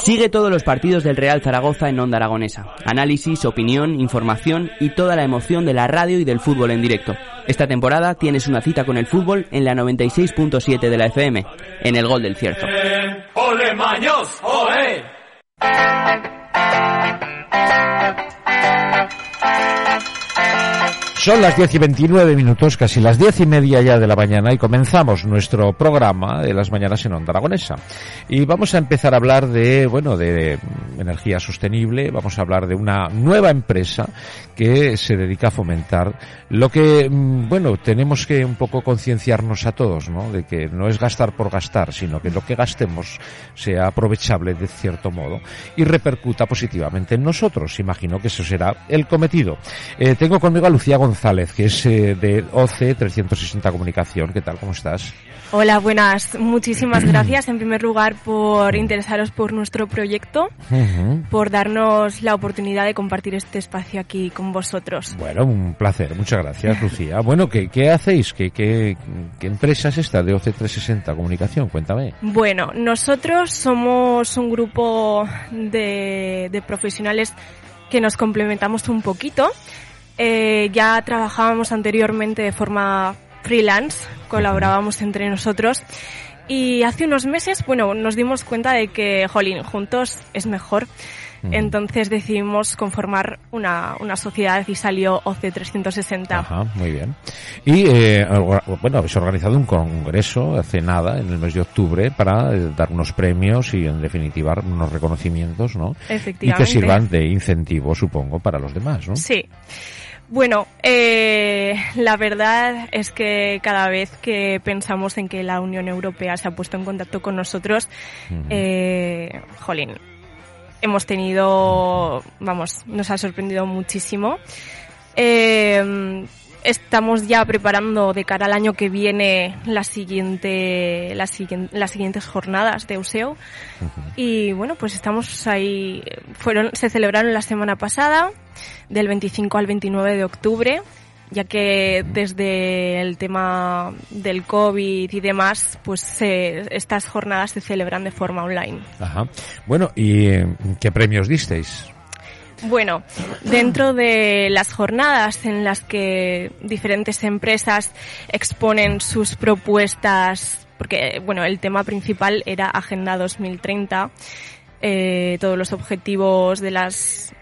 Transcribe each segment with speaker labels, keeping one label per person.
Speaker 1: Sigue todos los partidos del Real Zaragoza en Onda Aragonesa. Análisis, opinión, información y toda la emoción de la radio y del fútbol en directo. Esta temporada tienes una cita con el fútbol en la 96.7 de la FM, en el Gol del. ¡Ole!
Speaker 2: Son las 10 y 29 minutos, casi las 10 y media ya de la mañana y comenzamos nuestro programa de las mañanas en Onda Aragonesa. Y vamos a empezar a hablar de, bueno, de energía sostenible, vamos a hablar de una nueva empresa que se dedica a fomentar lo que, mm, bueno, tenemos que un poco concienciarnos a todos, ¿no? De que no es gastar por gastar, sino que lo que gastemos sea aprovechable de cierto modo y repercuta positivamente en nosotros. Imagino que eso será el cometido. Eh, tengo conmigo a Lucía González González, que es eh, de OC 360 Comunicación. ¿Qué tal? ¿Cómo estás?
Speaker 3: Hola, buenas. Muchísimas gracias en primer lugar por interesaros por nuestro proyecto, por darnos la oportunidad de compartir este espacio aquí con vosotros.
Speaker 2: Bueno, un placer. Muchas gracias, Lucía. Bueno, ¿qué, qué hacéis? ¿Qué, qué, qué empresa es esta de OC 360 Comunicación? Cuéntame.
Speaker 3: Bueno, nosotros somos un grupo de, de profesionales que nos complementamos un poquito. Eh, ya trabajábamos anteriormente de forma freelance, colaborábamos entre nosotros y hace unos meses, bueno, nos dimos cuenta de que, jolín, juntos es mejor. Entonces decidimos conformar una, una sociedad y salió OC360.
Speaker 2: Ajá, muy bien. Y, eh, bueno, habéis organizado un congreso hace nada, en el mes de octubre, para eh, dar unos premios y, en definitiva, unos reconocimientos, ¿no?
Speaker 3: Efectivamente.
Speaker 2: Y que sirvan de incentivo, supongo, para los demás, ¿no?
Speaker 3: Sí. Bueno, eh, la verdad es que cada vez que pensamos en que la Unión Europea se ha puesto en contacto con nosotros, eh, jolín, hemos tenido, vamos, nos ha sorprendido muchísimo. Eh, estamos ya preparando de cara al año que viene la siguiente, las, las siguientes jornadas de Euseo. Y bueno, pues estamos ahí, fueron, se celebraron la semana pasada, del 25 al 29 de octubre ya que desde el tema del COVID y demás, pues estas jornadas se celebran de forma online.
Speaker 2: Ajá. Bueno, ¿y eh, qué premios disteis?
Speaker 3: Bueno, dentro de las jornadas en las que diferentes empresas exponen sus propuestas, porque bueno, el tema principal era Agenda 2030, eh, todos los objetivos de las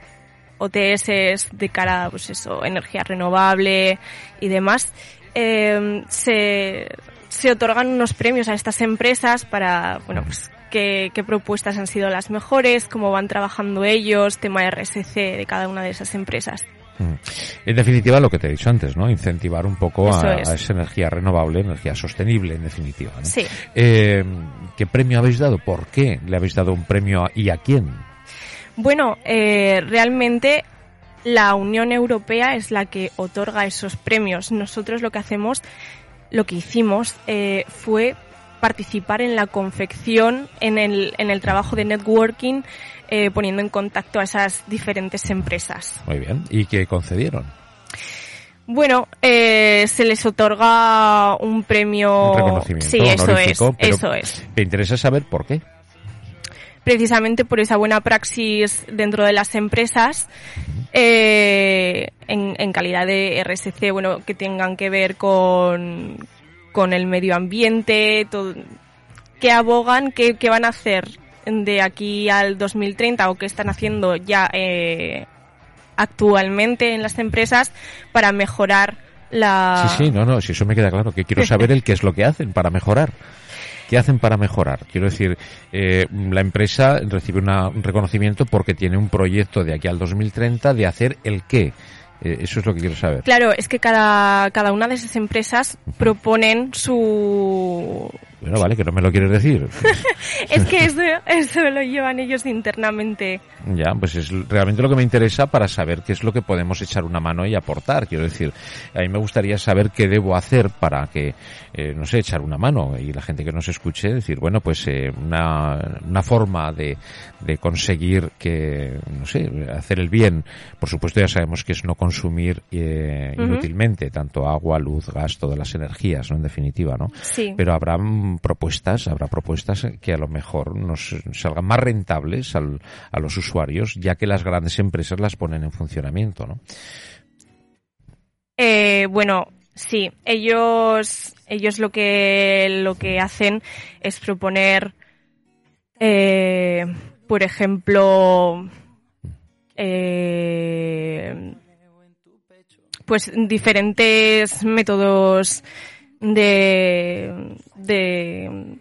Speaker 3: OTS de cara a pues eso, energía renovable y demás, eh, se, se otorgan unos premios a estas empresas para, bueno, pues qué, qué, propuestas han sido las mejores, cómo van trabajando ellos, tema RSC de cada una de esas empresas.
Speaker 2: Mm. En definitiva, lo que te he dicho antes, ¿no? Incentivar un poco a, a, esa energía renovable, energía sostenible, en definitiva. ¿no?
Speaker 3: Sí.
Speaker 2: Eh, ¿Qué premio habéis dado? ¿Por qué le habéis dado un premio a, y a quién?
Speaker 3: Bueno, eh, realmente la Unión Europea es la que otorga esos premios. Nosotros lo que hacemos, lo que hicimos, eh, fue participar en la confección, en el, en el trabajo de networking, eh, poniendo en contacto a esas diferentes empresas.
Speaker 2: Muy bien. ¿Y qué concedieron?
Speaker 3: Bueno, eh, se les otorga un premio.
Speaker 2: Un reconocimiento.
Speaker 3: Sí, eso es. Eso es.
Speaker 2: Me interesa saber por qué.
Speaker 3: Precisamente por esa buena praxis dentro de las empresas, eh, en, calidad de RSC, bueno, que tengan que ver con, con el medio ambiente, todo, que abogan, que, van a hacer de aquí al 2030 o que están haciendo ya eh, actualmente en las empresas para mejorar la...
Speaker 2: Sí, sí, no, no, si eso me queda claro, que quiero saber el qué es lo que hacen para mejorar. ¿Qué hacen para mejorar? Quiero decir, eh, la empresa recibe una, un reconocimiento porque tiene un proyecto de aquí al 2030 de hacer el qué. Eh, eso es lo que quiero saber.
Speaker 3: Claro, es que cada, cada una de esas empresas proponen su...
Speaker 2: Bueno, vale, que no me lo quieres decir.
Speaker 3: es que eso, eso lo llevan ellos internamente.
Speaker 2: Ya, pues es realmente lo que me interesa para saber qué es lo que podemos echar una mano y aportar. Quiero decir, a mí me gustaría saber qué debo hacer para que, eh, no sé, echar una mano y la gente que nos escuche decir, bueno, pues eh, una, una forma de, de conseguir que, no sé, hacer el bien. Por supuesto, ya sabemos que es no consumir eh, inútilmente tanto agua, luz, gas, todas las energías, ¿no? En definitiva, ¿no?
Speaker 3: Sí.
Speaker 2: Pero habrá propuestas, habrá propuestas que a lo mejor nos salgan más rentables al- a los usuarios, ya que las grandes empresas las ponen en funcionamiento, ¿no?
Speaker 3: Eh, bueno, sí, ellos, ellos lo que, lo que hacen es proponer, eh, por ejemplo, eh, pues diferentes métodos de, de.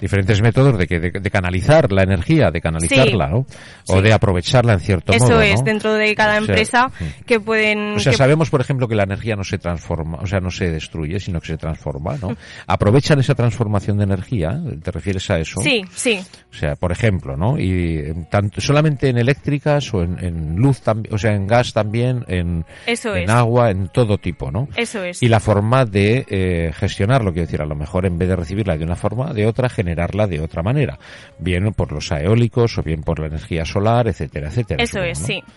Speaker 2: Diferentes métodos de, que, de, de canalizar la energía, de canalizarla, ¿no? O
Speaker 3: Sí.
Speaker 2: de aprovecharla en cierto
Speaker 3: eso
Speaker 2: modo,
Speaker 3: es
Speaker 2: ¿no?
Speaker 3: dentro de cada
Speaker 2: O sea,
Speaker 3: empresa
Speaker 2: mm.
Speaker 3: que pueden
Speaker 2: O sea,
Speaker 3: que-
Speaker 2: sabemos, por ejemplo, que la energía no se transforma, o sea, no se destruye, sino que se transforma, ¿no? ¿Aprovechan esa transformación de energía? ¿Te refieres a eso?
Speaker 3: sí sí
Speaker 2: O sea, por ejemplo, ¿no? Y tanto, solamente en eléctricas o en, en luz también, o sea, en gas también, en,
Speaker 3: eso
Speaker 2: en
Speaker 3: es
Speaker 2: agua, en todo tipo, ¿no?
Speaker 3: eso es
Speaker 2: Y la forma de eh, gestionarlo, quiero decir, a lo mejor en vez de recibirla de una forma, de otra, generarla de otra manera. Bien por los eólicos o bien por la energía solar, etcétera, etcétera.
Speaker 3: eso es sí
Speaker 2: ¿no?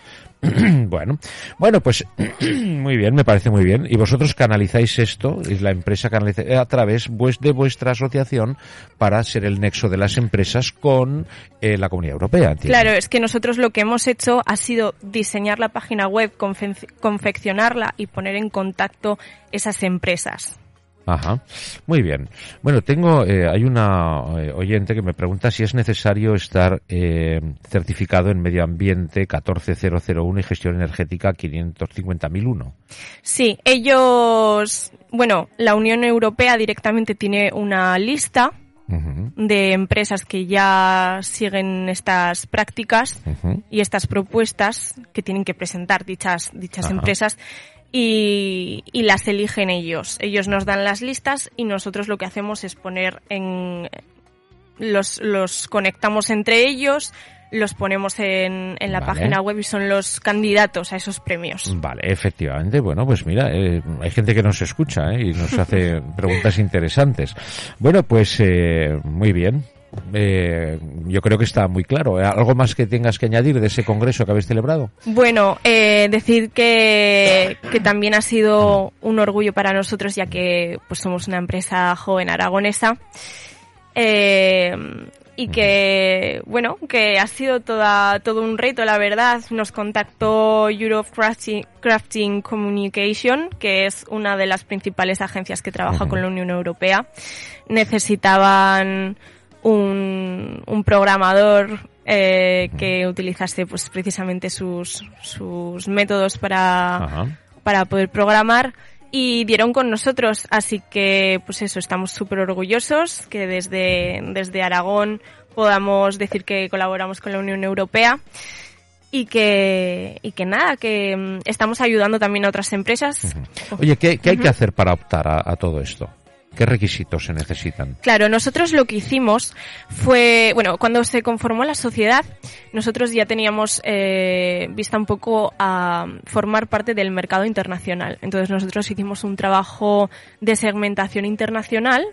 Speaker 2: bueno, bueno, pues muy bien, me parece muy bien. Y vosotros canalizáis esto, y la empresa canaliza eh, a través pues, de vuestra asociación para ser el nexo de las empresas con eh, la Comunidad Europea.
Speaker 3: Claro, es que nosotros lo que hemos hecho ha sido diseñar la página web, confe- confeccionarla y poner en contacto esas empresas.
Speaker 2: Ajá, muy bien. Bueno, tengo, eh, hay una eh, oyente que me pregunta si es necesario estar eh, certificado en medio ambiente 14001 y gestión energética 550001.
Speaker 3: Sí, ellos, bueno, la Unión Europea directamente tiene una lista de empresas que ya siguen estas prácticas y estas propuestas que tienen que presentar dichas, dichas empresas y, y las eligen ellos. Ellos nos dan las listas y nosotros lo que hacemos es poner en... Los, los conectamos entre ellos, los ponemos en, en la
Speaker 2: Vale.
Speaker 3: página web y son los candidatos a esos premios.
Speaker 2: Vale, efectivamente. Bueno, pues mira, eh, hay gente que nos escucha ¿eh? y nos hace preguntas interesantes. Bueno, pues eh, muy bien. Eh, yo creo que está muy claro. ¿Eh? ¿Algo más que tengas que añadir de ese congreso que habéis celebrado?
Speaker 3: Bueno, eh, decir que, que también ha sido un orgullo para nosotros ya que pues somos una empresa joven aragonesa eh, y que bueno que ha sido toda todo un reto la verdad nos contactó Europe Crafting, Crafting Communication que es una de las principales agencias que trabaja con la Unión Europea necesitaban un, un programador eh, que utilizase pues precisamente sus, sus métodos para,
Speaker 2: Ajá.
Speaker 3: para poder programar y dieron con nosotros, así que pues eso, estamos súper orgullosos que desde, desde Aragón podamos decir que colaboramos con la Unión Europea y que, y que nada, que mm, estamos ayudando también a otras empresas.
Speaker 2: Oye, ¿qué, qué hay que hacer para optar a, a todo esto? ¿Qué requisitos se necesitan?
Speaker 3: Claro, nosotros lo que hicimos fue, bueno, cuando se conformó la sociedad, nosotros ya teníamos eh, vista un poco a formar parte del mercado internacional. Entonces nosotros hicimos un trabajo de segmentación internacional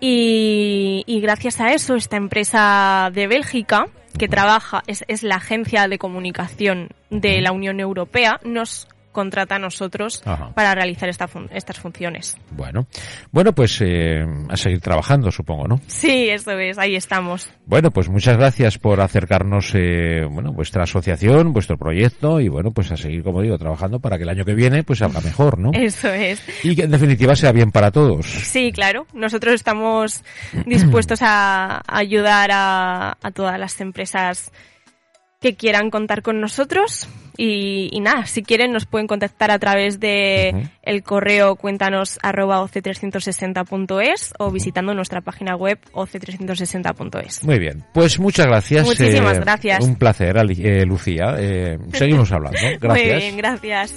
Speaker 3: y, y gracias a eso esta empresa de Bélgica que trabaja, es, es la agencia de comunicación de la Unión Europea, nos contrata a nosotros
Speaker 2: Ajá.
Speaker 3: para realizar esta fun- estas funciones.
Speaker 2: Bueno, bueno, pues eh, a seguir trabajando, supongo, ¿no?
Speaker 3: Sí, eso es, ahí estamos.
Speaker 2: Bueno, pues muchas gracias por acercarnos, eh, bueno, vuestra asociación, vuestro proyecto y bueno, pues a seguir, como digo, trabajando para que el año que viene pues habrá mejor, ¿no?
Speaker 3: Eso es.
Speaker 2: Y que en definitiva sea bien para todos.
Speaker 3: Sí, claro. Nosotros estamos dispuestos a a ayudar a, a todas las empresas que quieran contar con nosotros Y, nada, si quieren nos pueden contactar a través de el correo cuéntanos arroba oc360.es o visitando nuestra página web oc360.es.
Speaker 2: Muy bien, pues muchas gracias.
Speaker 3: Muchísimas eh, gracias.
Speaker 2: Un placer, eh, Lucía. Eh, seguimos hablando. Gracias.
Speaker 3: Muy bien, gracias.